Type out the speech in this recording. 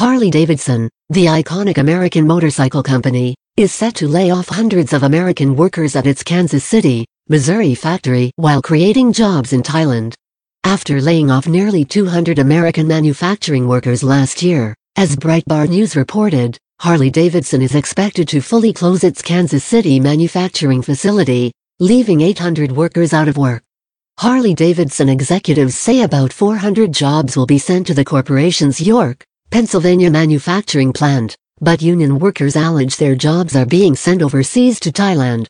Harley-Davidson, the iconic American motorcycle company, is set to lay off hundreds of American workers at its Kansas City, Missouri factory while creating jobs in Thailand. After laying off nearly 200 American manufacturing workers last year, as Breitbart News reported, Harley-Davidson is expected to fully close its Kansas City manufacturing facility, leaving 800 workers out of work. Harley-Davidson executives say about 400 jobs will be sent to the corporation's York, Pennsylvania manufacturing plant, but union workers allege their jobs are being sent overseas to Thailand.